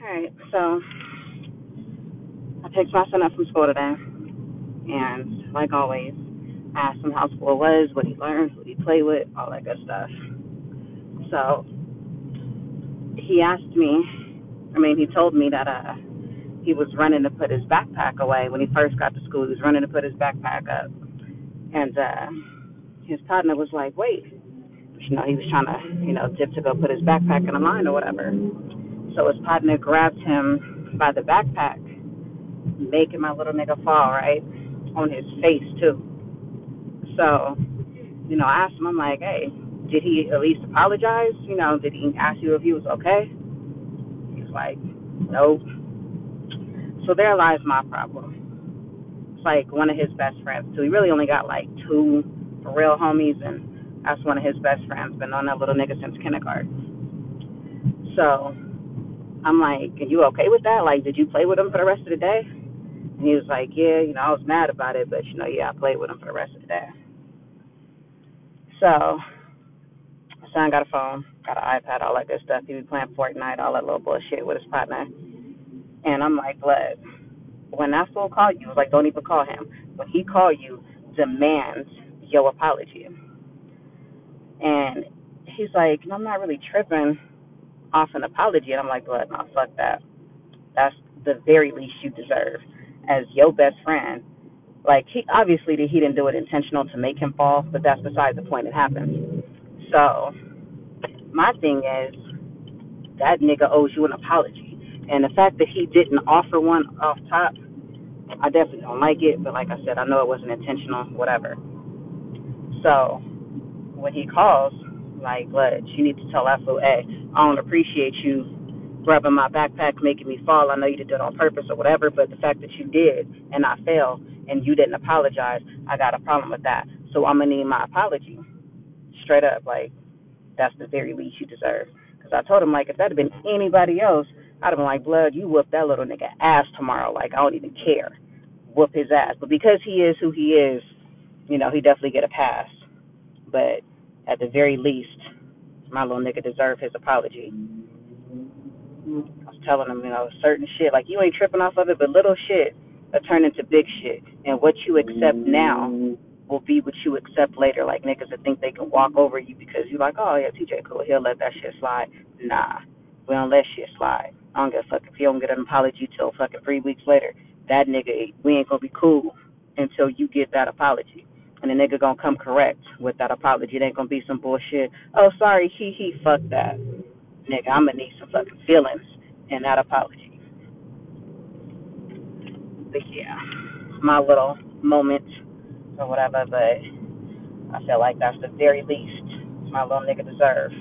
All right, so I picked my son up from school today, and like always, I asked him how school was, what he learned, who he played with, all that good stuff. So he asked me, I mean, he told me that uh he was running to put his backpack away when he first got to school. He was running to put his backpack up, and uh his partner was like, "Wait," you know, he was trying to, you know, dip to go put his backpack in the line or whatever. So his partner grabbed him by the backpack, making my little nigga fall right on his face too. So, you know, I asked him, I'm like, hey, did he at least apologize? You know, did he ask you if he was okay? He's like, nope. So there lies my problem. It's like one of his best friends too. He really only got like two for real homies, and that's one of his best friends. Been on that little nigga since kindergarten. So I'm like, are you okay with that? Like, did you play with him for the rest of the day? And he was like, yeah, you know, I was mad about it, but you know, yeah, I played with him for the rest of the day. So my son got a phone, got an iPad, all that good stuff. He was playing Fortnite, all that little bullshit with his partner. And I'm like, Blood, when that fool called you, like, don't even call him. When he called you, demand your apology. And he's like, no, I'm not really tripping off an apology. And I'm like, Blood, no, fuck that. That's the very least you deserve as your best friend. Like, he obviously he didn't do it intentional to make him fall, but that's beside the point. It happens. So, my thing is, that nigga owes you an apology. And the fact that he didn't offer one off top, I definitely don't like it. But like I said, I know it wasn't intentional, whatever. So when he calls, like, look, you need to tell that hey, I don't appreciate you grabbing my backpack, making me fall. I know you did it on purpose or whatever, but the fact that you did and I fell and you didn't apologize, I got a problem with that. So I'm gonna need my apology, straight up. Like that's the very least you deserve. Because I told him like if that had been anybody else, I'd have been like, blood, you whoop that little nigga ass tomorrow. Like I don't even care, whoop his ass. But because he is who he is, you know, he definitely get a pass. But at the very least, my little nigga deserve his apology. I was telling him, you know, certain shit, like you ain't tripping off of it, but little shit that turn into big shit. And what you accept now will be what you accept later. Like niggas that think they can walk over you because you're like, oh yeah, TJ cool, he'll let that shit slide. Nah, we don't let shit slide. I don't give a fuck if you don't get an apology till fucking three weeks later. That nigga, we ain't gonna be cool until you get that apology. And the nigga gonna come correct with that apology. It ain't gonna be some bullshit. Oh, sorry, he he, fuck that, nigga. I'm gonna need some fucking feelings in that apology. But yeah, my little moment or whatever. But I feel like that's the very least my little nigga deserve.